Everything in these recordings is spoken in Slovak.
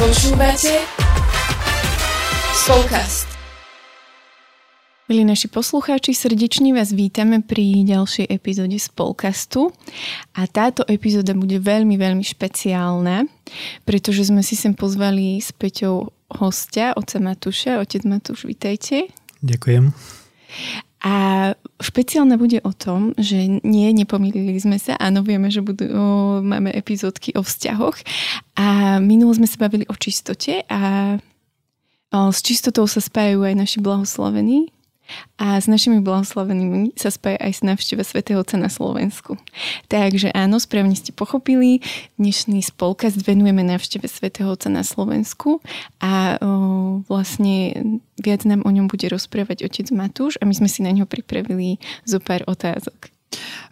Počúvate Spolkast. Milí naši poslucháči, srdečne vás vítame pri ďalšej epizóde Spolkastu. A táto epizóda bude veľmi, veľmi špeciálna, pretože sme si sem pozvali s Peťou hostia, oca Matúša. Otec Matúš, vítajte. Ďakujem. A špeciálne bude o tom, že nie, nepomýlili sme sa. Áno, vieme, že budú, o, máme epizódky o vzťahoch. A minulo sme sa bavili o čistote a o, s čistotou sa spájajú aj naši blahoslavení. A s našimi blahoslavenými sa spája aj návšteva svätého Otca na Slovensku. Takže áno, správne ste pochopili, dnešný spolkast venujeme návšteve svätého Otca na Slovensku a o, vlastne viac nám o ňom bude rozprávať otec Matúš a my sme si na ňo pripravili zo pár otázok.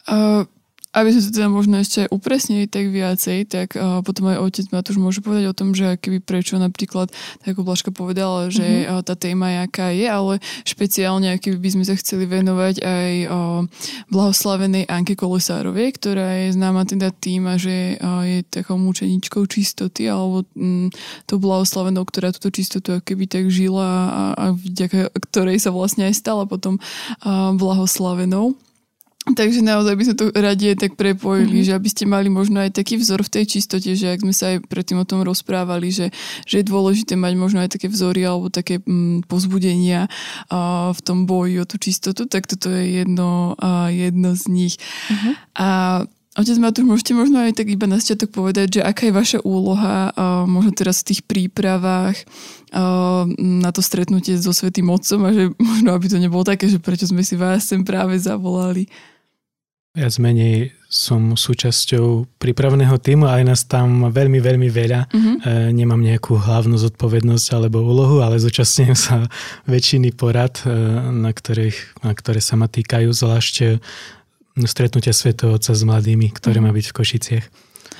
Uh, aby sme to teda možno ešte upresnili tak viacej, tak uh, potom aj otec Matúš môže povedať o tom, že keby prečo napríklad, tak ako Blažka povedala, že mm-hmm. uh, tá téma je aká je, ale špeciálne, keby by sme sa chceli venovať aj uh, blahoslavenej Anke Kolesárovej, ktorá je známa teda tým, že uh, je takou mučeničkou čistoty, alebo um, tou blahoslavenou, ktorá túto čistotu keby tak žila a, a vďaka ktorej sa vlastne aj stala potom uh, blahoslavenou. Takže naozaj by sme to radi tak prepojili, mm-hmm. že aby ste mali možno aj taký vzor v tej čistote, že ak sme sa aj predtým o tom rozprávali, že, že je dôležité mať možno aj také vzory alebo také mm, pozbudenia uh, v tom boji o tú čistotu, tak toto je jedno, uh, jedno z nich. Mm-hmm. A Otec Matúš, môžete možno aj tak iba na začiatok povedať, že aká je vaša úloha uh, možno teraz v tých prípravách uh, na to stretnutie so Svetým Otcom a že možno aby to nebolo také, že prečo sme si vás sem práve zavolali. Viac menej som súčasťou prípravného týmu, ale nás tam veľmi, veľmi veľa. Uh-huh. E, nemám nejakú hlavnú zodpovednosť alebo úlohu, ale zúčastňujem sa väčšiny porad, e, na, ktorých, na ktoré sa ma týkajú, zvlášť e, stretnutia Svetého Otca s mladými, ktoré uh-huh. má byť v Košiciach.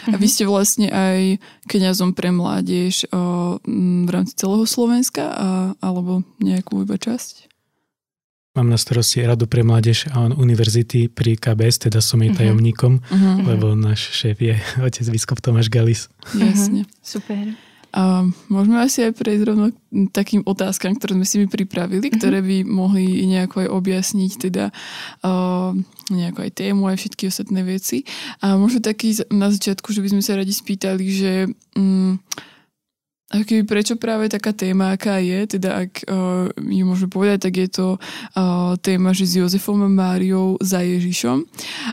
A vy ste vlastne aj kňazom pre mládež o, v rámci celého Slovenska a, alebo nejakú iba časť? Mám na starosti Radu pre mládež a univerzity pri KBS, teda som jej mhm. tajomníkom, uh-huh. lebo náš šéf je otec biskup Tomáš Galis. Jasne. Uh-huh. Super. A môžeme asi aj prejsť rovno takým otázkam, ktoré sme si mi pripravili, ktoré by mohli nejako aj objasniť teda uh, nejako aj tému, aj všetky ostatné veci. A možno taký na začiatku, že by sme sa radi spýtali, že um, a keby prečo práve taká téma, aká je, teda ak uh, ju môžeme povedať, tak je to uh, téma, že s Jozefom a Máriou za Ježišom.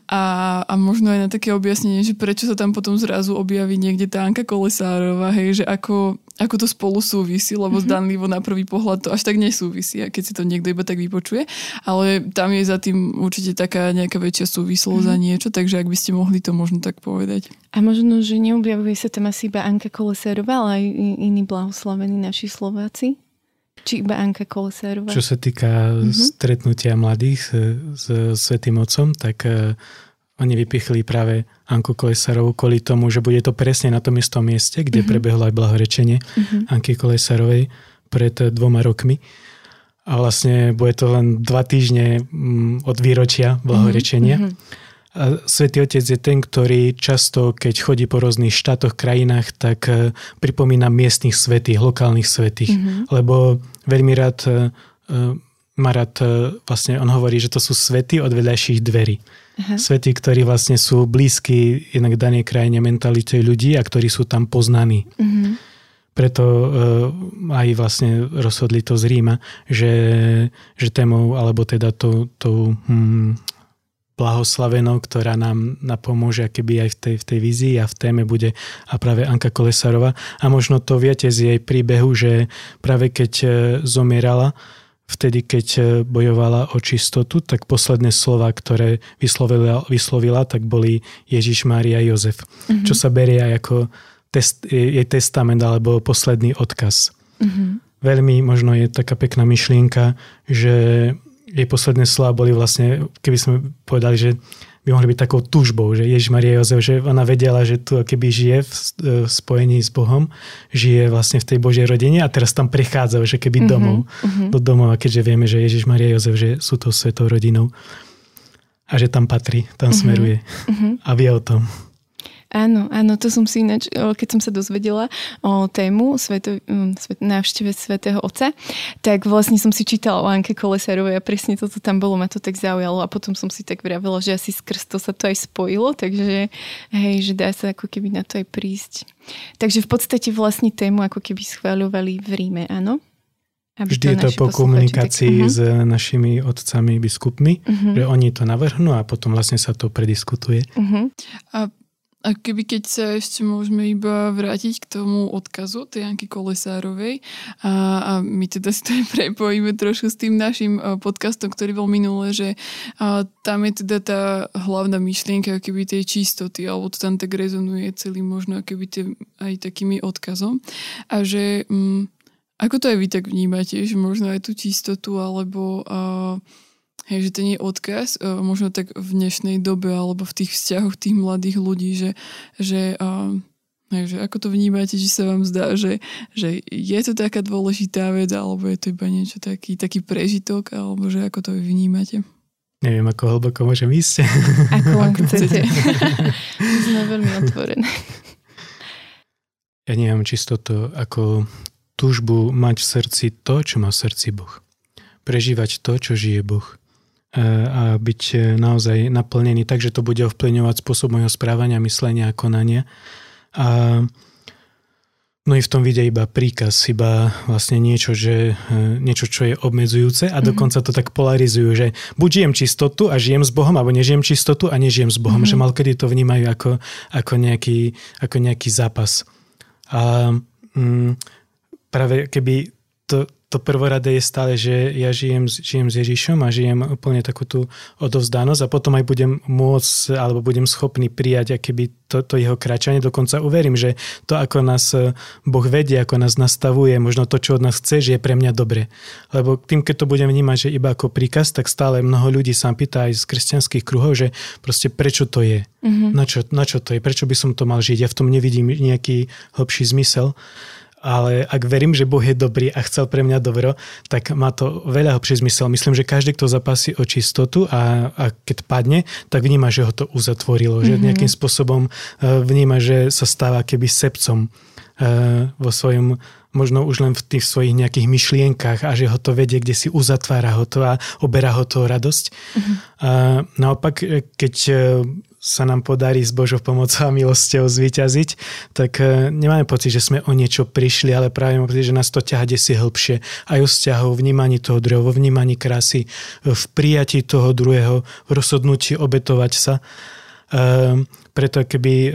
A, a možno aj na také objasnenie, že prečo sa tam potom zrazu objaví niekde tá Anka Kolesárova, hej, že ako, ako to spolu súvisí, lebo mm-hmm. zdanlivo na prvý pohľad to až tak nesúvisí, keď si to niekto iba tak vypočuje, ale tam je za tým určite taká nejaká väčšia súvislosť mm-hmm. za niečo, takže ak by ste mohli to možno tak povedať. A možno, že neobjavuje sa tam asi iba Anka Kolesárová, ale aj iní blahoslavení naši Slováci? Či iba Anka Kolesárová? Čo sa týka mm-hmm. stretnutia mladých s, s Svetým Otcom, tak uh, oni vypichli práve Anku Kolesarovú kvôli tomu, že bude to presne na tom istom mieste, kde mm-hmm. prebehlo aj blahorečenie mm-hmm. Anky Kolesarovej pred dvoma rokmi. A vlastne bude to len dva týždne mm, od výročia blahorečenia. Mm-hmm. A Svetý Otec je ten, ktorý často, keď chodí po rôznych štátoch, krajinách, tak e, pripomína miestnych svetých, lokálnych svetých. Mm-hmm. Lebo veľmi rád e, e, má rád, vlastne on hovorí, že to sú svety od vedľajších dverí. Aha. Svety, ktorí vlastne sú blízky jednak danej krajine mentalite ľudí a ktorí sú tam poznaní. Uh-huh. Preto uh, aj vlastne rozhodli to z Ríma, že, že témou, alebo teda tou, to, hm, blahoslavenou, ktorá nám napomôže keby aj v tej, v tej vízii a v téme bude a práve Anka Kolesarova. A možno to viete z jej príbehu, že práve keď e, zomierala, vtedy, keď e, bojovala o čistotu, tak posledné slova, ktoré vyslovila, vyslovila tak boli Ježiš, Mária, Jozef. Mm-hmm. Čo sa berie aj ako test, jej testament alebo posledný odkaz. Mm-hmm. Veľmi možno je taká pekná myšlienka, že jej posledné slova boli vlastne, keby sme povedali, že by mohli byť takou tužbou, že Ježiš Maria Jozef, že ona vedela, že tu keby žije v, spojení s Bohom, žije vlastne v tej Božej rodine a teraz tam prichádza, že keby mm-hmm, domov, mm-hmm. do domov, a keďže vieme, že Ježiš Maria Jozef, že sú to svetou rodinou a že tam patrí, tam mm-hmm, smeruje mm-hmm. a vie o tom. Áno, áno, to som si ináč, keď som sa dozvedela o tému sveto, mm, svet, návšteve svätého Otca, tak vlastne som si čítala o Anke Kolesárovej a presne toto tam bolo, ma to tak zaujalo a potom som si tak vravela, že asi skrz to sa to aj spojilo, takže hej, že dá sa ako keby na to aj prísť. Takže v podstate vlastne tému ako keby schváľovali v Ríme, áno? Aby Vždy je to po komunikácii tak, uh-huh. s našimi otcami, biskupmi, uh-huh. že oni to navrhnú a potom vlastne sa to prediskutuje. Uh-huh. A a keby keď sa ešte môžeme iba vrátiť k tomu odkazu tej Janky Kolesárovej a, a my teda si to aj prepojíme trošku s tým našim podcastom, ktorý bol minulé, že a, tam je teda tá hlavná myšlienka keby tej čistoty, alebo to tam tak rezonuje celý možno keby tie, aj takými odkazom. A že mm, ako to aj vy tak vnímate, že možno aj tú čistotu alebo a, Hej, že to nie je odkaz, uh, možno tak v dnešnej dobe alebo v tých vzťahoch tých mladých ľudí, že, že, uh, hej, že ako to vnímate, že sa vám zdá, že, že je to taká dôležitá vec alebo je to iba niečo taký, taký prežitok alebo že ako to vy vnímate? Neviem, ako hlboko môžem ísť. Ako len chcete. Sme veľmi otvorené. Ja neviem čistotu ako túžbu mať v srdci to, čo má v srdci Boh. Prežívať to, čo žije Boh a byť e, naozaj naplnený tak, že to bude ovplyvňovať spôsob mojho správania, myslenia a konania. A No i v tom vide iba príkaz, iba vlastne niečo, že, e, niečo, čo je obmedzujúce a mm-hmm. dokonca to tak polarizujú, že buď žijem čistotu a žijem s Bohom, alebo nežijem čistotu a nežijem s Bohom, mm-hmm. že malkedy to vnímajú ako, ako, nejaký, ako nejaký zápas. A mm, práve keby to, to prvoradé je stále, že ja žijem, žijem s Ježišom a žijem úplne takú tú odovzdanosť a potom aj budem môcť alebo budem schopný prijať akéby to, to jeho kráčanie. Dokonca uverím, že to, ako nás eh, Boh vedie, ako nás nastavuje, možno to, čo od nás chce, že je pre mňa dobre. Lebo tým, keď to budem vnímať, že iba ako príkaz, tak stále mnoho ľudí sa pýta aj z kresťanských kruhov, že proste prečo to je? Mm-hmm. Na, čo, na čo to je? Prečo by som to mal žiť? Ja v tom nevidím nejaký hlbší zmysel ale ak verím, že Boh je dobrý a chcel pre mňa dobro, tak má to veľa hlbší zmysel. Myslím, že každý, kto zapasí o čistotu a, a keď padne, tak vníma, že ho to uzatvorilo, mm-hmm. že mhm. nejakým spôsobom e, vníma, že sa stáva keby sepcom e, vo svojom možno už len v tých svojich nejakých myšlienkach a že ho to vedie, kde si uzatvára ho to a oberá ho to radosť. Mm-hmm. A naopak, e, keď sa nám podarí s Božou pomocou a milosťou zvyťaziť, tak e, nemáme pocit, že sme o niečo prišli, ale práve máme pocit, že nás to ťaha si hĺbšie. Aj o vzťahov, vnímaní toho druhého, vo vnímaní krásy, v prijatí toho druhého, v rozhodnutí obetovať sa. E, preto keby e,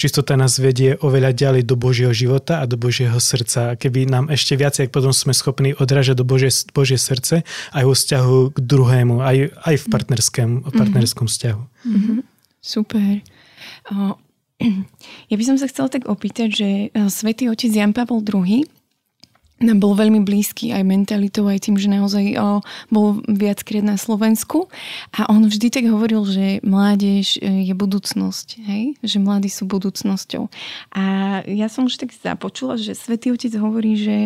čistota nás vedie oveľa ďalej do Božieho života a do Božieho srdca. Keby nám ešte viac, ak potom sme schopní odrážať do Božie, Božie srdce aj vo vzťahu k druhému, aj, aj v partnerskom, mm-hmm. partnerskom vzťahu. Mm-hmm. Super. Ja by som sa chcela tak opýtať, že svätý otec Jan Pavel II nám bol veľmi blízky aj mentalitou, aj tým, že naozaj o, bol viackrát na Slovensku a on vždy tak hovoril, že mládež e, je budúcnosť, hej? že mladí sú budúcnosťou. A ja som už tak započula, že Svetý Otec hovorí, že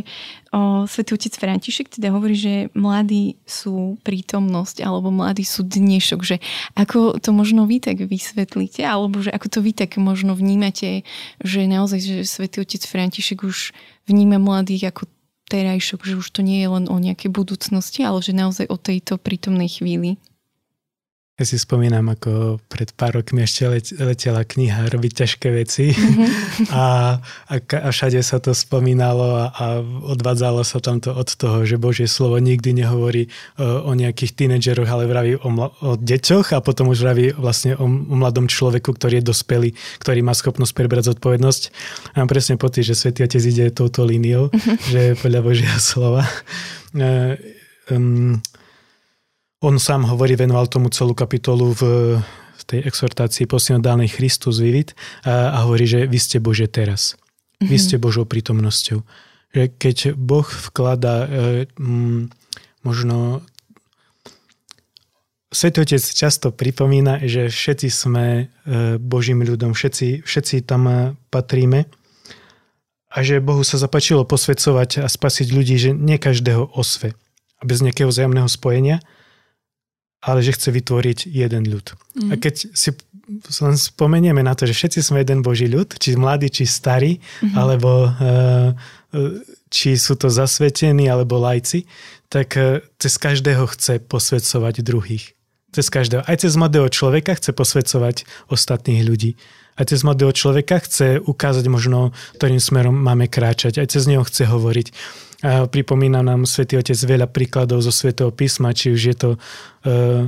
o, Svetý Otec František teda hovorí, že mladí sú prítomnosť alebo mladí sú dnešok, že ako to možno vy tak vysvetlíte, alebo že ako to vy tak možno vnímate, že naozaj, že Svetý Otec František už vníma mladých ako terajšok, že už to nie je len o nejakej budúcnosti, ale že naozaj o tejto prítomnej chvíli. Ja si spomínam, ako pred pár rokmi ešte letela kniha Robiť ťažké veci mm-hmm. a, a, a všade sa to spomínalo a, a odvádzalo sa tam to od toho, že Božie slovo nikdy nehovorí o, o nejakých tínedžeroch, ale vraví o, o deťoch a potom už vraví vlastne o, o mladom človeku, ktorý je dospelý, ktorý má schopnosť prebrať zodpovednosť. A mám presne pocit, že Svetý Otec ide touto líniou, mm-hmm. že podľa Božieho slova. Uh, um, on sám hovorí, venoval tomu celú kapitolu v, tej exhortácii posynodálnej Christus vivit a, a hovorí, že vy ste Bože teraz. Mm-hmm. Vy mhm. ste Božou prítomnosťou. Že keď Boh vklada e, m, možno Svetý Otec často pripomína, že všetci sme e, Božím ľudom, všetci, všetci tam e, patríme a že Bohu sa zapačilo posvedcovať a spasiť ľudí, že nie každého osve a bez nejakého vzájomného spojenia, ale že chce vytvoriť jeden ľud. Mm. A keď si len spomenieme na to, že všetci sme jeden Boží ľud, či mladí, či starí, mm-hmm. alebo uh, či sú to zasvetení, alebo lajci, tak uh, cez každého chce posvedcovať druhých. Cez každého. Aj cez mladého človeka chce posvedcovať ostatných ľudí. Aj cez mladého človeka chce ukázať možno, ktorým smerom máme kráčať. Aj cez neho chce hovoriť. A pripomína nám Svetý Otec veľa príkladov zo Svetého písma, či už je to uh,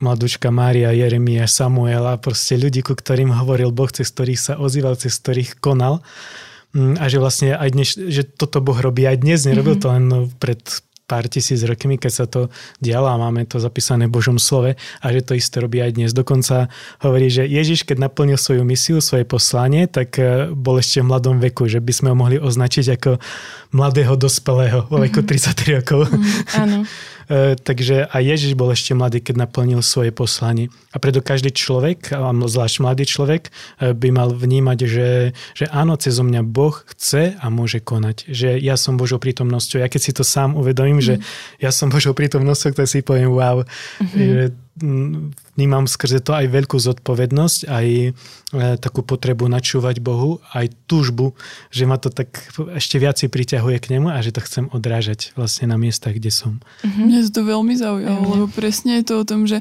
mladúčka Mária, Jeremia, Samuela, proste ľudí, ku ktorým hovoril Boh, cez ktorých sa ozýval, cez ktorých konal. Mm, a že vlastne aj dnes, že toto Boh robí aj dnes, nerobil mm-hmm. to len pred pár tisíc rokmi, keď sa to dialo a máme to zapísané v Božom slove a že to isté robí aj dnes. Dokonca hovorí, že Ježiš, keď naplnil svoju misiu, svoje poslanie, tak e, bol ešte v mladom veku, že by sme ho mohli označiť ako mladého dospelého vo veku mm-hmm. 33 rokov. Mm, áno. E, takže aj Ježiš bol ešte mladý, keď naplnil svoje poslanie. A preto každý človek, a zvlášť mladý človek, e, by mal vnímať, že, že áno, cez mňa Boh chce a môže konať. Že ja som Božou prítomnosťou. Ja keď si to sám uvedomím, mm. že ja som Božou prítomnosťou, tak si poviem wow. Mm-hmm. Že vnímam skrze to aj veľkú zodpovednosť, aj e, takú potrebu načúvať Bohu, aj túžbu, že ma to tak ešte viac priťahuje k nemu a že to chcem odrážať vlastne na miestach, kde som. Mm-hmm. Mňa to veľmi zaujalo, lebo presne je to o tom, že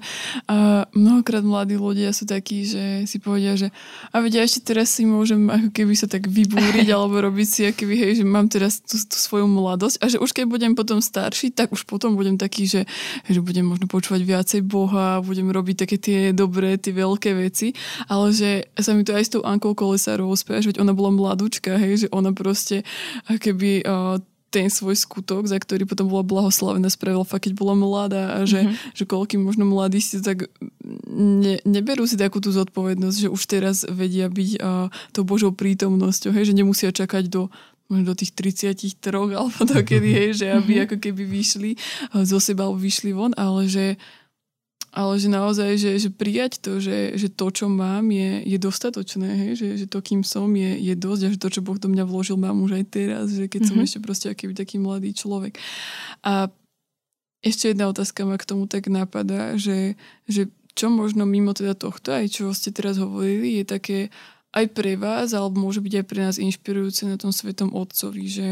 mnohokrát mladí ľudia sú takí, že si povedia, že a vedia, ešte teraz si môžem ako keby sa tak vybúriť alebo robiť si, aký hej, že mám teraz tú, tú svoju mladosť a že už keď budem potom starší, tak už potom budem taký, že, že budem možno počúvať viacej Boha, budem robiť také tie dobré, tie veľké veci, ale že sa mi to aj s tou Ankou Kolesárovou spája, že ona bola mladúčka, hej, že ona proste keby uh, ten svoj skutok, za ktorý potom bola blahoslavená, spravila fakt, keď bola mladá a že, mm-hmm. že koľký možno mladí si tak ne, neberú si takú tú zodpovednosť, že už teraz vedia byť uh, tou Božou prítomnosťou, hej, že nemusia čakať do možno do tých 33 alebo to kedy, hej, že aby mm-hmm. ako keby vyšli zo seba vyšli von, ale že, ale že naozaj, že, že prijať to, že, že to, čo mám, je, je dostatočné, hej? Že, že to, kým som, je, je dosť a že to, čo Boh do mňa vložil, mám už aj teraz, že keď mm-hmm. som mhm. ešte proste aký taký mladý človek. A ešte jedna otázka ma k tomu tak napadá, že, že čo možno mimo teda tohto, aj čo ste teraz hovorili, je také aj pre vás, alebo môže byť aj pre nás inšpirujúce na tom Svetom Otcovi, že,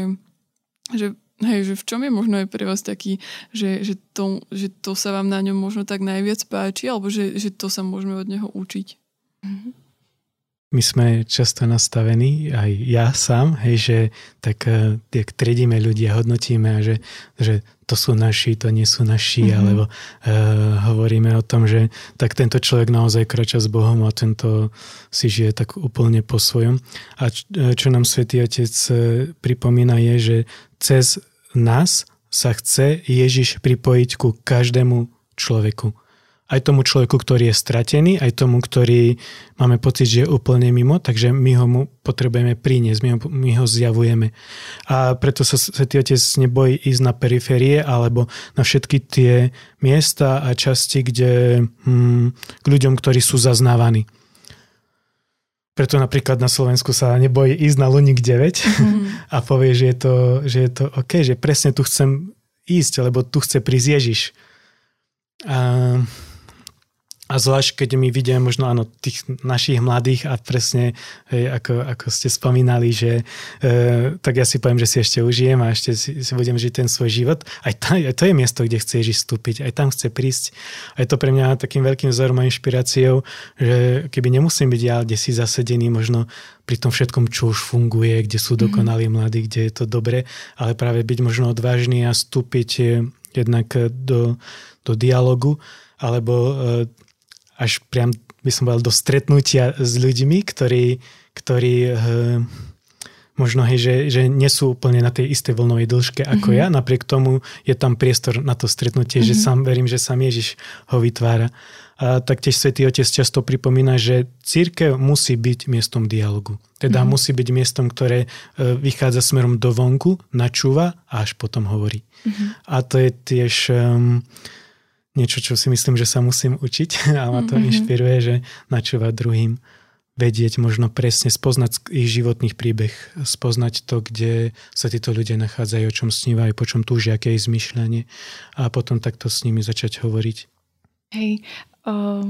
že Hej, že v čom je možno aj pre vás taký, že, že, to, že to sa vám na ňom možno tak najviac páči, alebo že, že to sa môžeme od neho učiť? Mm-hmm. My sme často nastavení, aj ja sám, hej, že tak uh, jak tredíme ľudia, hodnotíme, že, že to sú naši, to nie sú naši, mm-hmm. alebo uh, hovoríme o tom, že tak tento človek naozaj krača s Bohom a tento si žije tak úplne po svojom. A čo, čo nám Svetý Otec pripomína je, že cez nás sa chce Ježiš pripojiť ku každému človeku. Aj tomu človeku, ktorý je stratený, aj tomu, ktorý máme pocit, že je úplne mimo, takže my ho mu potrebujeme priniesť, my ho, my ho zjavujeme. A preto sa Svetý Otec nebojí ísť na periférie alebo na všetky tie miesta a časti, kde hm, k ľuďom, ktorí sú zaznávaní. Preto napríklad na Slovensku sa nebojí ísť na Luník 9 mm-hmm. a povie, že je, to, že je to OK, že presne tu chcem ísť, lebo tu chce prísť Ježiš. A a zvlášť, keď my vidíme možno áno, tých našich mladých a presne, hej, ako, ako ste spomínali, že e, tak ja si poviem, že si ešte užijem a ešte si, si budem žiť ten svoj život. Aj, tá, aj to je miesto, kde chce Ježiš vstúpiť, aj tam chce prísť. A je to pre mňa takým veľkým vzorom a inšpiráciou, že keby nemusím byť ja, kde si zasedený možno pri tom všetkom, čo už funguje, kde sú mhm. dokonalí mm-hmm. mladí, kde je to dobre, ale práve byť možno odvážny a vstúpiť e, jednak do, do dialogu, alebo e, až priam by som povedal do stretnutia s ľuďmi, ktorí, ktorí uh, možno hej, že, že nie sú úplne na tej istej vlnovej dĺžke ako mm-hmm. ja, napriek tomu je tam priestor na to stretnutie, mm-hmm. že sám verím, že sám Ježiš ho vytvára. A taktiež Svetý Otec často pripomína, že církev musí byť miestom dialogu. Teda mm-hmm. musí byť miestom, ktoré uh, vychádza smerom do vonku, načúva a až potom hovorí. Mm-hmm. A to je tiež... Um, niečo, čo si myslím, že sa musím učiť a ma to mm-hmm. inšpiruje, že načúvať druhým, vedieť možno presne, spoznať ich životných príbeh, spoznať to, kde sa títo ľudia nachádzajú, o čom snívajú, po čom túžia, aké je zmyšľanie a potom takto s nimi začať hovoriť. Hej, uh,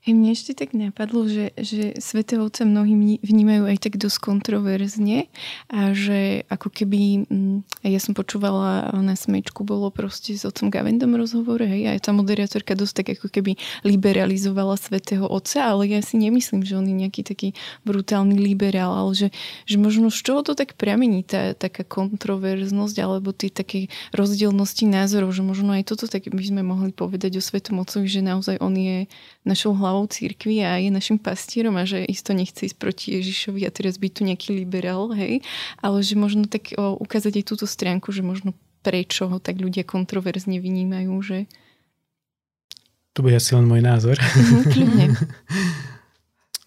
Hej, mne ešte tak napadlo, že, že Svetého Otca mnohí vnímajú aj tak dosť kontroverzne a že ako keby, mm, ja som počúvala na smečku, bolo proste s otcom Gavendom rozhovore, hej, a tá moderátorka dosť tak ako keby liberalizovala Svetého Otca, ale ja si nemyslím, že on je nejaký taký brutálny liberál, ale že, že možno z čoho to tak pramení, tá taká kontroverznosť alebo tie také rozdielnosti názorov, že možno aj toto tak by sme mohli povedať o Svetom Otcovi, že naozaj on je našou hlavou církvy a je našim pastierom a že isto nechce ísť proti Ježišovi a teraz byť tu nejaký liberál, hej, ale že možno tak o, ukázať aj túto stránku, že možno prečo ho tak ľudia kontroverzne vnímajú, že... Tu bude asi len môj názor. Mhm,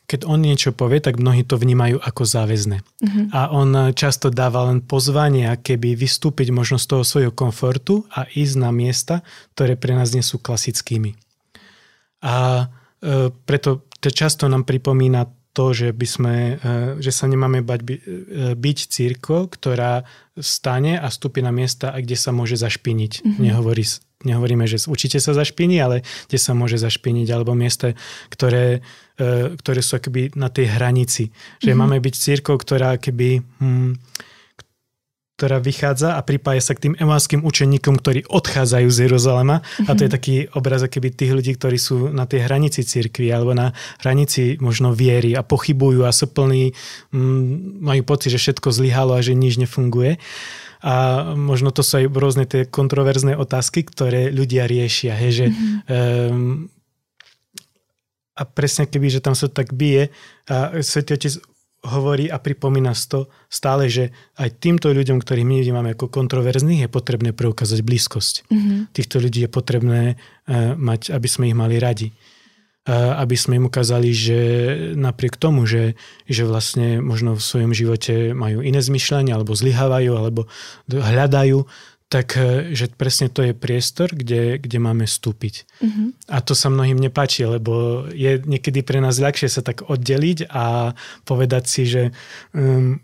Keď on niečo povie, tak mnohí to vnímajú ako záväzné. Uh-huh. A on často dáva len pozvanie, keby vystúpiť možno z toho svojho komfortu a ísť na miesta, ktoré pre nás nie sú klasickými. A preto to často nám pripomína to, že, by sme, e, že sa nemáme bať by, e, byť církvo, ktorá stane a vstúpi na miesta, kde sa môže zašpiniť. Mm-hmm. Nehovorí, nehovoríme, že určite sa zašpiní, ale kde sa môže zašpiniť, alebo miesta, ktoré, ktoré sú akoby na tej hranici. Že mm-hmm. máme byť církvo, ktorá keby... Hm, ktorá vychádza a pripája sa k tým emáským učeníkom, ktorí odchádzajú z Jeruzalema. Mm-hmm. A to je mhm. taký obraz keby tých ľudí, ktorí sú na tej hranici cirkvi alebo na hranici možno viery a pochybujú a sú plní, m, majú pocit, že všetko zlyhalo a že nič nefunguje. A možno to sú aj rôzne tie kontroverzné otázky, ktoré ľudia riešia. Hej, že, mm-hmm. um, a presne keby, že tam sa tak bije a Svetý Otec hovorí a pripomína to stále, že aj týmto ľuďom, ktorých my vnímame ako kontroverzných, je potrebné preukázať blízkosť. Mm-hmm. Týchto ľudí je potrebné uh, mať, aby sme ich mali radi. Uh, aby sme im ukázali, že napriek tomu, že, že vlastne možno v svojom živote majú iné zmyšľanie, alebo zlyhávajú, alebo hľadajú, tak e, že presne to je priestor, kde, kde máme vstúpiť. Mm-hmm. A to sa mnohým nepáči, lebo je niekedy pre nás ľahšie sa tak oddeliť a povedať si, že um,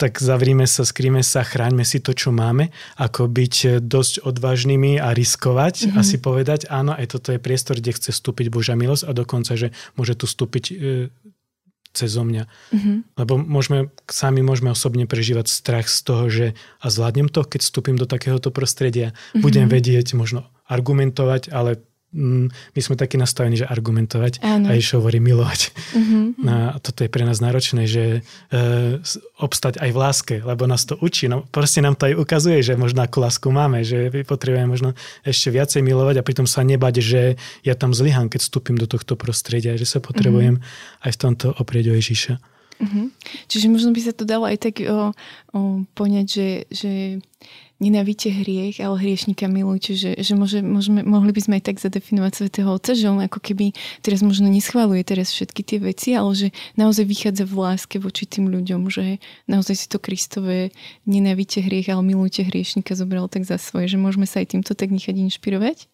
tak zavrime sa, skrýme sa, chráňme si to, čo máme, ako byť dosť odvážnymi a riskovať mm-hmm. a si povedať, áno, aj toto je priestor, kde chce vstúpiť Božia milosť a dokonca, že môže tu vstúpiť e, cez mňa. Mm-hmm. Lebo môžeme, sami môžeme osobne prežívať strach z toho, že a zvládnem to, keď vstúpim do takéhoto prostredia. Mm-hmm. Budem vedieť možno argumentovať, ale my sme takí nastavení, že argumentovať Áno. a Ježiš hovorí milovať. Uh-huh. A toto je pre nás náročné, že e, obstať aj v láske, lebo nás to učí. No, proste nám to aj ukazuje, že možno akú lásku máme, že potrebujeme možno ešte viacej milovať a pritom sa nebať, že ja tam zlyhám, keď vstúpim do tohto prostredia, že sa potrebujem uh-huh. aj v tomto oprieť o Ježiša. Uh-huh. Čiže možno by sa to dalo aj tak o, o, poňať, že, že nenávidíte hriech, ale hriešnika milujte, že, že môže, môžeme, mohli by sme aj tak zadefinovať Svetého Otca, že on ako keby teraz možno neschváluje teraz všetky tie veci, ale že naozaj vychádza v láske voči tým ľuďom, že naozaj si to Kristové nenávidíte hriech, ale milujte hriešnika zobral tak za svoje, že môžeme sa aj týmto tak nechať inšpirovať?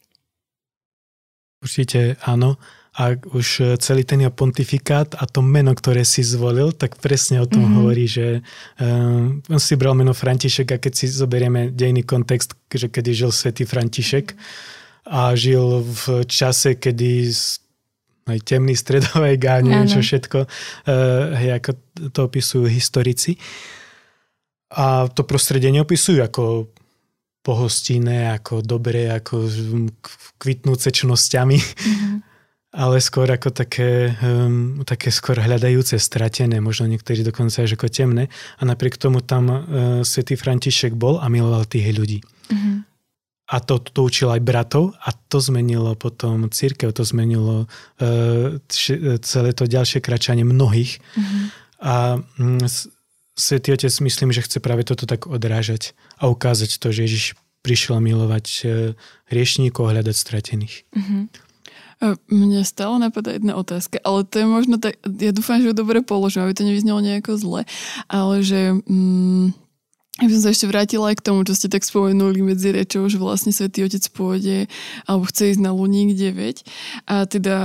Určite áno a už e, celý ten jeho pontifikát a to meno, ktoré si zvolil, tak presne o tom mm-hmm. hovorí, že um, on si bral meno František a keď si zoberieme dejný kontext, že kedy žil svätý František a žil v čase, kedy aj temný stredovej gáne, čo všetko, uh, hej, ako to opisujú historici. A to prostredie neopisujú ako pohostinné, ako dobré, ako kvitnúce čnosťami. Mm-hmm ale skôr ako také, um, také skôr hľadajúce, stratené, možno niektorí dokonca až ako temné. A napriek tomu tam uh, svätý František bol a miloval tých ľudí. Uh-huh. A to, to učil aj bratov a to zmenilo potom církev, to zmenilo uh, celé to ďalšie kračanie mnohých. Uh-huh. A um, Svetý Otec myslím, že chce práve toto tak odrážať a ukázať to, že Ježiš prišiel milovať hriešníkov a hľadať stratených. Uh-huh. Mne stále napadá jedna otázka, ale to je možno tak, ja dúfam, že ju dobre položím, aby to nevyznelo nejako zle, ale že... Mm, ja by som sa ešte vrátila aj k tomu, čo ste tak spomenuli medzi rečou, že vlastne Svetý Otec pôjde alebo chce ísť na Luník 9 a teda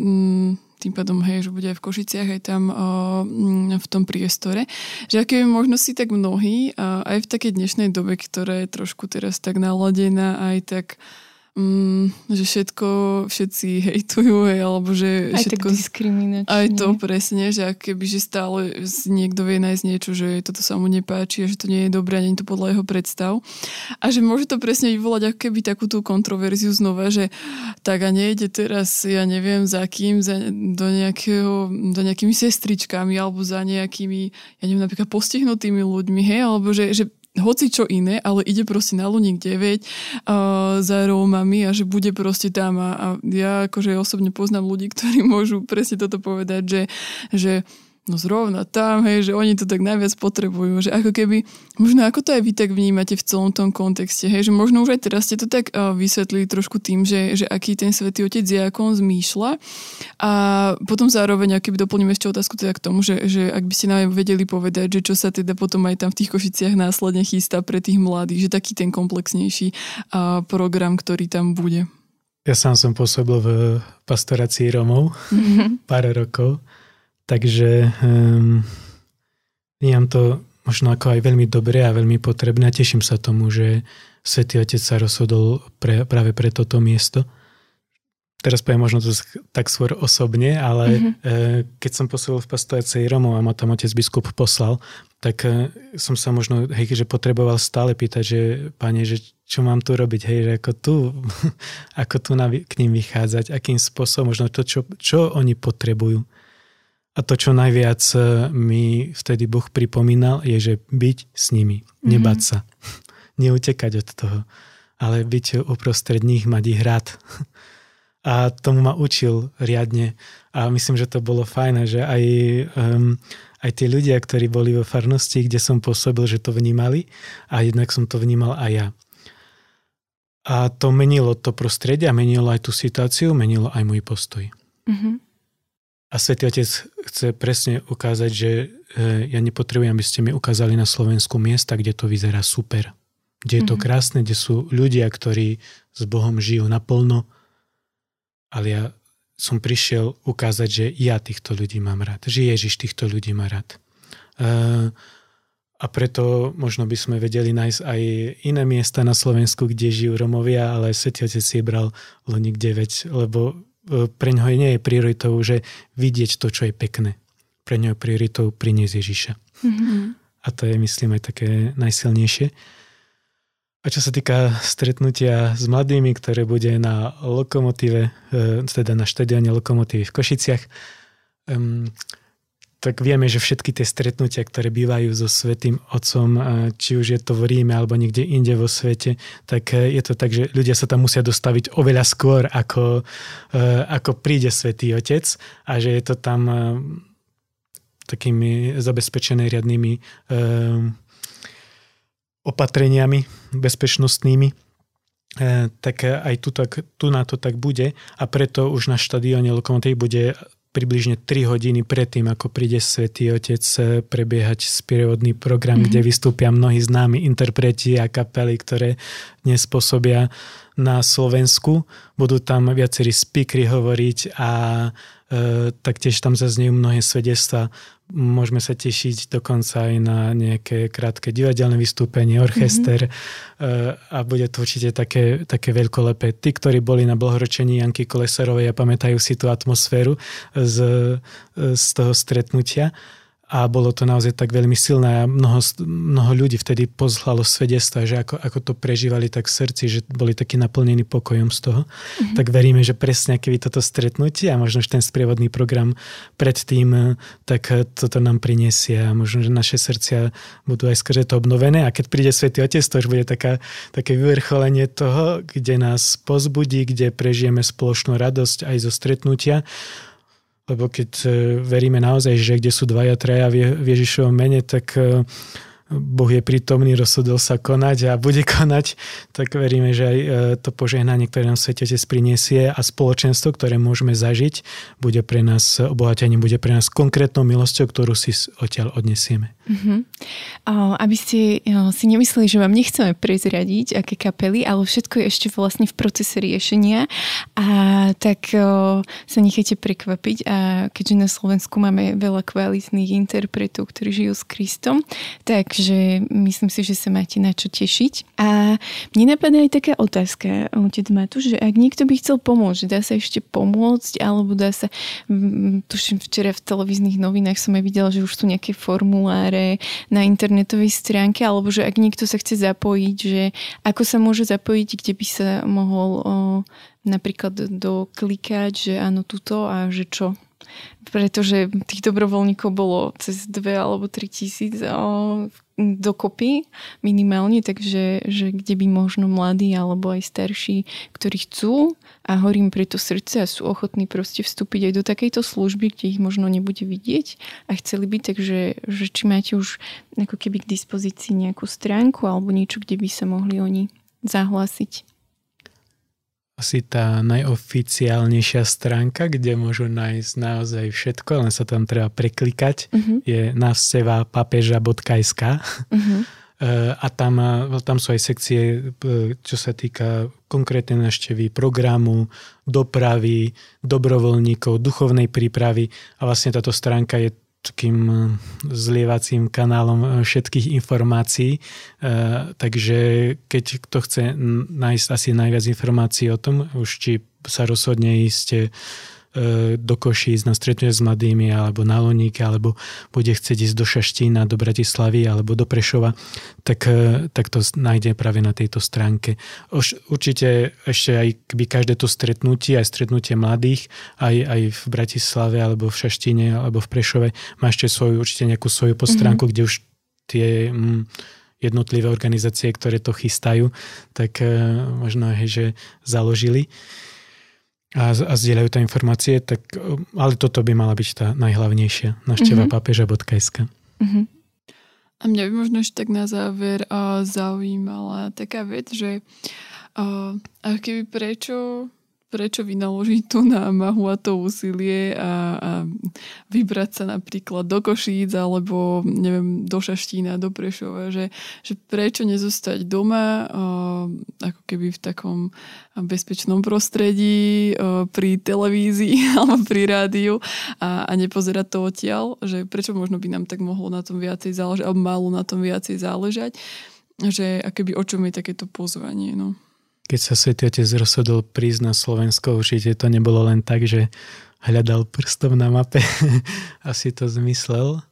mm, tým pádom, hej, že bude aj v Košiciach, aj tam uh, v tom priestore. Že aké možno si tak mnohí, aj v takej dnešnej dobe, ktorá je trošku teraz tak naladená, aj tak mm, že všetko všetci hejtujú, hej, alebo že aj všetko... diskriminačne. Aj to presne, že keby, že stále niekto vie nájsť niečo, že toto sa mu nepáči a že to nie je dobré a nie je to podľa jeho predstav. A že môže to presne vyvolať ako keby takú tú kontroverziu znova, že tak a nejde teraz, ja neviem za kým, za, do nejakého, do nejakými sestričkami alebo za nejakými, ja neviem, napríklad postihnutými ľuďmi, hej, alebo že, že hoci čo iné, ale ide proste na Luník 9 uh, za Rómami a že bude proste tam. A, a ja akože osobne poznám ľudí, ktorí môžu presne toto povedať, že, že no zrovna tam, hej, že oni to tak najviac potrebujú, že ako keby, možno ako to aj vy tak vnímate v celom tom kontexte, hej, že možno už aj teraz ste to tak uh, vysvetlili trošku tým, že, že aký ten svätý Otec je, ako on zmýšľa a potom zároveň, aký doplním ešte otázku teda k tomu, že, že ak by ste nám vedeli povedať, že čo sa teda potom aj tam v tých Košiciach následne chystá pre tých mladých, že taký ten komplexnejší uh, program, ktorý tam bude. Ja sám som pôsobil v pastorácii Romov mm-hmm. pár rokov Takže um, vnímam to možno ako aj veľmi dobré a veľmi potrebné a teším sa tomu, že Svetý Otec sa rozhodol pre, práve pre toto miesto. Teraz poviem možno to tak skôr osobne, ale mm-hmm. e, keď som pôsobil v pastoracej Romov a ma tam otec biskup poslal, tak e, som sa možno, hej, že potreboval stále pýtať, že pane, že čo mám tu robiť, hej, že ako tu, ako tu na, k ním vychádzať, akým spôsobom, možno to, čo, čo oni potrebujú. A to, čo najviac e, mi vtedy Boh pripomínal, je, že byť s nimi, mm-hmm. nebať sa, neutekať od toho, ale byť uprostred nich, mať ich rád. A tomu ma učil riadne a myslím, že to bolo fajné, že aj, um, aj tí ľudia, ktorí boli vo farnosti, kde som pôsobil, že to vnímali a jednak som to vnímal aj ja. A to menilo to prostredie a menilo aj tú situáciu, menilo aj môj postoj. Mm-hmm. A Svetý Otec chce presne ukázať, že e, ja nepotrebujem, aby ste mi ukázali na Slovensku miesta, kde to vyzerá super. Kde je to mm-hmm. krásne, kde sú ľudia, ktorí s Bohom žijú naplno. Ale ja som prišiel ukázať, že ja týchto ľudí mám rád. Že Ježiš týchto ľudí má rád. E, a preto možno by sme vedeli nájsť aj iné miesta na Slovensku, kde žijú Romovia, ale Svetý Otec si bral Luník 9, lebo pre ňoho nie je prioritou, že vidieť to, čo je pekné. Pre ňoho je prioritou priniesť Ježiša. Mm-hmm. A to je, myslím, aj také najsilnejšie. A čo sa týka stretnutia s mladými, ktoré bude na lokomotíve, e, teda na štadióne lokomotívy v Košiciach, tak vieme, že všetky tie stretnutia, ktoré bývajú so Svetým Otcom, či už je to v Ríme alebo niekde inde vo svete, tak e, je to tak, že ľudia sa tam musia dostaviť oveľa skôr, ako, e, ako príde Svetý Otec a že je to tam e, takými zabezpečené riadnými opatreniami bezpečnostnými. Tak aj tu, tak, tu na to tak bude a preto už na štadióne Lokomotiv bude približne 3 hodiny predtým, ako príde Svetý Otec eh, prebiehať sprievodný program, mm-hmm. kde vystúpia mnohí známi interpreti a kapely, ktoré dnes pôsobia na Slovensku. Budú tam viacerí speakery hovoriť a e, taktiež tam zaznejú mnohé svedectva Môžeme sa tešiť dokonca aj na nejaké krátke divadelné vystúpenie, orchester mm-hmm. a bude to určite také, také veľkolepé. Tí, ktorí boli na blahoročení Janky Kolesarovej a pamätajú si tú atmosféru z, z toho stretnutia, a bolo to naozaj tak veľmi silné a mnoho, mnoho ľudí vtedy pozhlalo svedectva, že ako, ako to prežívali tak v srdci, že boli takí naplnení pokojom z toho. Mm-hmm. Tak veríme, že presne keby toto stretnutie a možno ten sprievodný program predtým, tak toto nám prinesie a možno, že naše srdcia budú aj skrze to obnovené a keď príde Svetý Otec, to už bude taká, také vyvrcholenie toho, kde nás pozbudí, kde prežijeme spoločnú radosť aj zo stretnutia lebo keď e, veríme naozaj, že kde sú dvaja, traja v Ježišovom mene, tak e, Boh je prítomný, rozhodol sa konať a bude konať, tak veríme, že aj e, to požehnanie, ktoré nám Svetý Otec priniesie a spoločenstvo, ktoré môžeme zažiť, bude pre nás obohatením, bude pre nás konkrétnou milosťou, ktorú si odtiaľ odnesieme. Uh-huh. Aby ste si nemysleli, že vám nechceme prezradiť, aké kapely, ale všetko je ešte vlastne v procese riešenia a tak sa nechajte prekvapiť a keďže na Slovensku máme veľa kvalitných interpretov, ktorí žijú s Kristom, tak Takže myslím si, že sa máte na čo tešiť. A mne napadá aj taká otázka, otec Matúš, že ak niekto by chcel pomôcť, dá sa ešte pomôcť, alebo dá sa, tuším včera v televíznych novinách som aj videla, že už sú nejaké formuláre na internetovej stránke, alebo že ak niekto sa chce zapojiť, že ako sa môže zapojiť, kde by sa mohol o, napríklad doklikať, že áno, tuto a že čo pretože tých dobrovoľníkov bolo cez dve alebo tri tisíc dokopy minimálne, takže že kde by možno mladí alebo aj starší, ktorí chcú a horím pre to srdce a sú ochotní proste vstúpiť aj do takejto služby, kde ich možno nebude vidieť a chceli by, takže že či máte už ako keby k dispozícii nejakú stránku alebo niečo, kde by sa mohli oni zahlásiť asi tá najoficiálnejšia stránka, kde môžu nájsť naozaj všetko, len sa tam treba preklikať, uh-huh. je návsteva papeža.sk uh-huh. a tam, tam sú aj sekcie, e, čo sa týka konkrétnej návštevy programu, dopravy, dobrovoľníkov, duchovnej prípravy a vlastne táto stránka je takým eh, zlievacím kanálom eh, všetkých informácií. Eh, takže keď kto chce nájsť asi najviac informácií o tom, už či sa rozhodne ísť E, do Košíc na stretnutie s mladými alebo na Loníke alebo bude chcieť ísť do Šaštína, do Bratislavy alebo do Prešova, tak, e, tak to nájde práve na tejto stránke. Už, určite ešte aj by každé to stretnutie, aj stretnutie mladých, aj, aj v Bratislave alebo v Šaštíne alebo v Prešove má ešte svoju, určite nejakú svoju postránku, mm-hmm. kde už tie mm, jednotlivé organizácie, ktoré to chystajú, tak e, možno hej, že založili a, a zdieľajú tie informácie, tak, ale toto by mala byť tá najhlavnejšia návšteva mm-hmm. papeža.sk. Mm-hmm. A mňa by možno ešte tak na záver uh, zaujímala taká vec, že uh, keby prečo prečo vynaložiť tu námahu a to úsilie a, a vybrať sa napríklad do Košíc alebo neviem, do Šaštína, do Prešova, že, že prečo nezostať doma ako keby v takom bezpečnom prostredí pri televízii alebo pri rádiu a, a nepozerať to odtiaľ, že prečo možno by nám tak mohlo na tom viacej záležať alebo malo na tom viacej záležať, že akéby o čom je takéto pozvanie. No keď sa Svetý Otec rozhodol prísť na Slovensko, určite to nebolo len tak, že hľadal prstom na mape a si to zmyslel.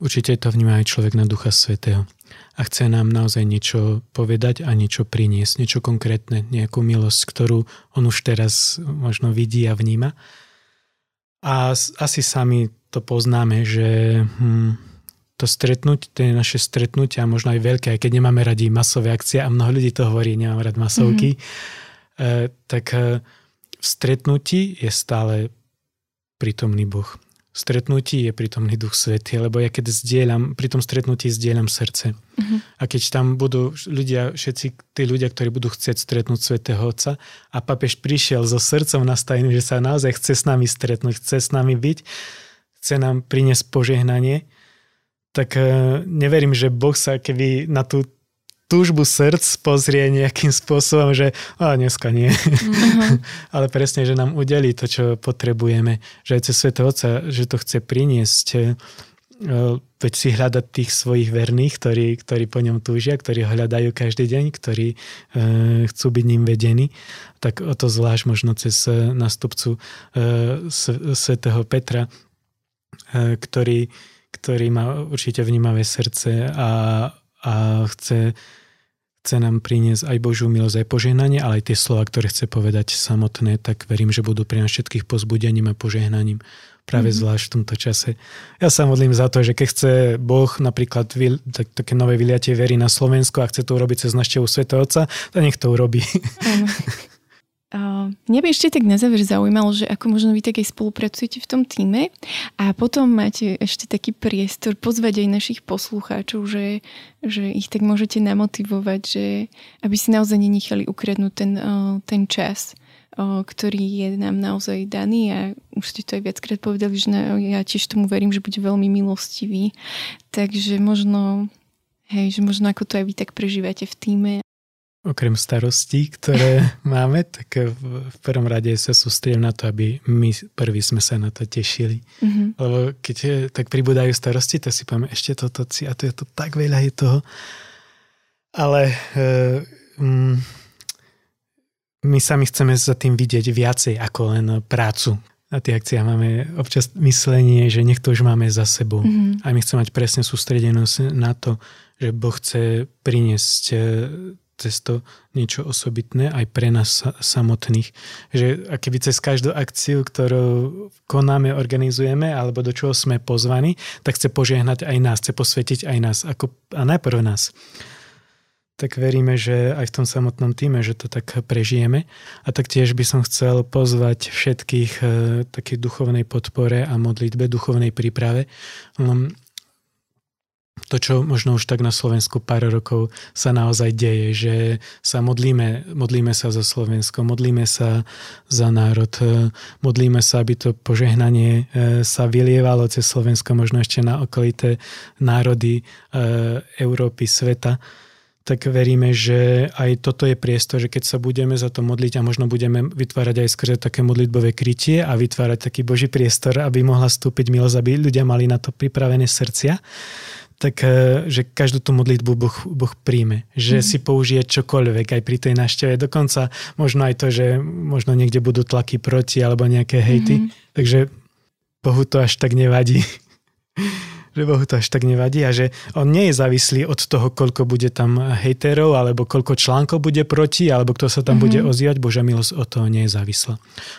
Určite to vníma aj človek na Ducha Svetého. A chce nám naozaj niečo povedať a niečo priniesť, niečo konkrétne, nejakú milosť, ktorú on už teraz možno vidí a vníma. A asi sami to poznáme, že hm, to stretnúť, tie naše stretnutia, možno aj veľké, aj keď nemáme radi masové akcie a mnoho ľudí to hovorí, nemám rád masovky, mm-hmm. tak e, v stretnutí je stále prítomný Boh. V stretnutí je prítomný Duch Svetý, lebo ja keď zdieľam, pri tom stretnutí zdieľam srdce. Mm-hmm. A keď tam budú ľudia, všetci tí ľudia, ktorí budú chcieť stretnúť Svetého Otca a papež prišiel so srdcom nastaveným, že sa naozaj chce s nami stretnúť, chce s nami byť, chce nám priniesť požehnanie, tak e, neverím, že Boh sa keby na tú túžbu srdc pozrie nejakým spôsobom, že a dneska nie. Uh-huh. Ale presne, že nám udeli to, čo potrebujeme. Že aj cez Svetého Otca, že to chce priniesť e, veď si hľadať tých svojich verných, ktorí, ktorí po ňom túžia, ktorí ho hľadajú každý deň, ktorí e, chcú byť ním vedení, tak o to zvlášť možno cez nástupcu e, svätého Petra, e, ktorý ktorý má určite vnímavé srdce a, a chce, chce nám priniesť aj Božiu milosť, aj požehnanie, ale aj tie slova, ktoré chce povedať samotné, tak verím, že budú pri nás všetkých pozbudením a požehnaním práve mm-hmm. zvlášť v tomto čase. Ja sa modlím za to, že keď chce Boh napríklad tak, také nové vyliatie verí na Slovensku a chce to urobiť cez naštevu Sv. Otca, to nech to urobí. Mňa by ešte tak na záver zaujímalo, že ako možno vy tak aj spolupracujete v tom týme a potom máte ešte taký priestor pozvať aj našich poslucháčov, že, že ich tak môžete namotivovať, že aby si naozaj nenechali ukradnúť ten, ten čas, ktorý je nám naozaj daný a už ste to aj viackrát povedali, že ja tiež tomu verím, že bude veľmi milostivý. Takže možno, hej, že možno ako to aj vy tak prežívate v týme okrem starostí, ktoré máme, tak v, prvom rade sa sústredím na to, aby my prví sme sa na to tešili. Mm-hmm. Lebo keď je, tak pribúdajú starosti, tak si povieme, ešte toto a to je to tak veľa je toho. Ale e, mm, my sami chceme za tým vidieť viacej ako len prácu. Na tých akciách máme občas myslenie, že nech to už máme za sebou. Mm-hmm. A my chceme mať presne sústredenosť na to, že Boh chce priniesť e, cez to niečo osobitné aj pre nás samotných. Že keby cez každú akciu, ktorú konáme, organizujeme alebo do čoho sme pozvaní, tak chce požehnať aj nás, chce posvetiť aj nás ako, a najprv nás. Tak veríme, že aj v tom samotnom týme, že to tak prežijeme. A taktiež by som chcel pozvať všetkých e, takej duchovnej podpore a modlitbe, duchovnej príprave to, čo možno už tak na Slovensku pár rokov sa naozaj deje, že sa modlíme, modlíme sa za Slovensko, modlíme sa za národ, e, modlíme sa, aby to požehnanie e, sa vylievalo cez Slovensko, možno ešte na okolité národy e, Európy, sveta. Tak veríme, že aj toto je priestor, že keď sa budeme za to modliť a možno budeme vytvárať aj skrze také modlitbové krytie a vytvárať taký Boží priestor, aby mohla stúpiť milosť, aby ľudia mali na to pripravené srdcia, tak eh, že každú tú modlitbu boh, boh príjme. Že mm. si použije čokoľvek aj pri tej návšteve. Dokonca možno aj to, že možno niekde budú tlaky proti alebo nejaké hejty. Mm. Takže Bohu to až tak nevadí že Bohu to až tak nevadí a že on nie je závislý od toho, koľko bude tam hejterov, alebo koľko článkov bude proti, alebo kto sa tam mm-hmm. bude ozývať. Božia milosť od toho nie je závislá.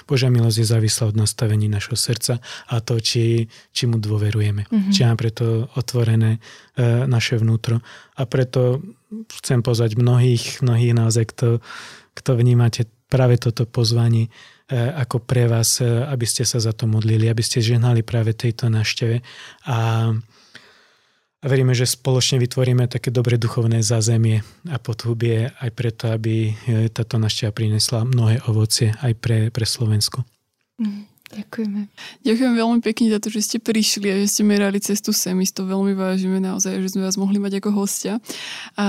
Božia milosť je závislá od nastavení našho srdca a to, či, či mu dôverujeme. Mm-hmm. Či máme preto otvorené e, naše vnútro. A preto chcem pozvať mnohých, mnohých naozaj, kto, kto vnímate práve toto pozvanie E, ako pre vás, e, aby ste sa za to modlili, aby ste žehnali práve tejto návšteve a a veríme, že spoločne vytvoríme také dobre duchovné zázemie a podhubie aj preto, aby e, táto návšteva prinesla mnohé ovocie aj pre, pre Slovensko. Mm. Ďakujeme. Ďakujem veľmi pekne za to, že ste prišli a že ste merali cestu sem. My to veľmi vážime naozaj, že sme vás mohli mať ako hostia. A,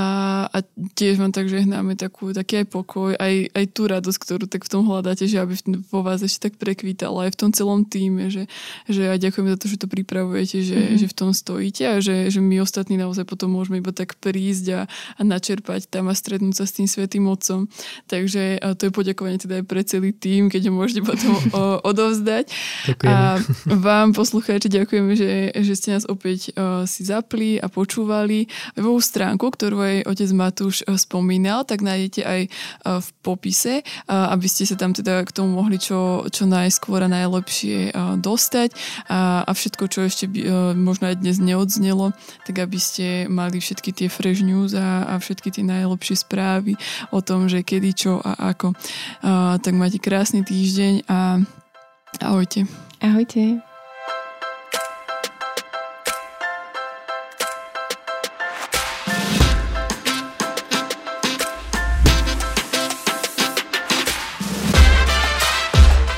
a tiež vám tak žehnáme takú, taký aj pokoj, aj, aj tú radosť, ktorú tak v tom hľadáte, že aby vo vás ešte tak prekvítala aj v tom celom týme, že, že aj ďakujem za to, že to pripravujete, že, mm-hmm. že v tom stojíte a že, že my ostatní naozaj potom môžeme iba tak prísť a, a načerpať tam a stretnúť sa s tým svetým otcom. Takže to je poďakovanie teda aj pre celý tým, keď ho môžete potom odovzdať povedať. Ďakujem. A vám, poslucháči, ďakujeme, že, že ste nás opäť uh, si zapli a počúvali. Webovú stránku, ktorú aj otec Matúš uh, spomínal, tak nájdete aj uh, v popise, uh, aby ste sa tam teda k tomu mohli čo, čo najskôr a najlepšie uh, dostať. A, a všetko, čo ešte by, uh, možno aj dnes neodznelo, tak aby ste mali všetky tie fresh news a, a všetky tie najlepšie správy o tom, že kedy, čo a ako. Uh, tak máte krásny týždeň a Ahojte. Ahojte.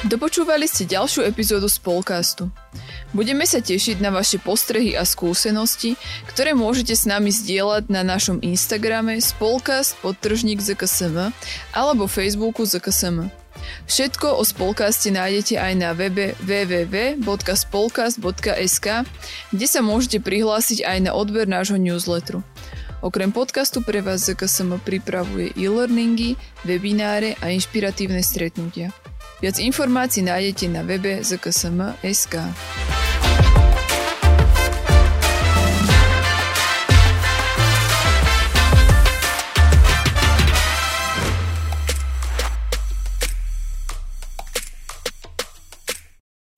Dopočúvali ste ďalšiu epizódu Spolcastu. Budeme sa tešiť na vaše postrehy a skúsenosti, ktoré môžete s nami zdieľať na našom Instagrame spolcast podtržník ZKSM alebo Facebooku ZKSM. Všetko o Spolkaste nájdete aj na webe www.spolkast.sk, kde sa môžete prihlásiť aj na odber nášho newsletteru. Okrem podcastu pre vás ZKSM pripravuje e-learningy, webináre a inšpiratívne stretnutia. Viac informácií nájdete na webe zksm.sk.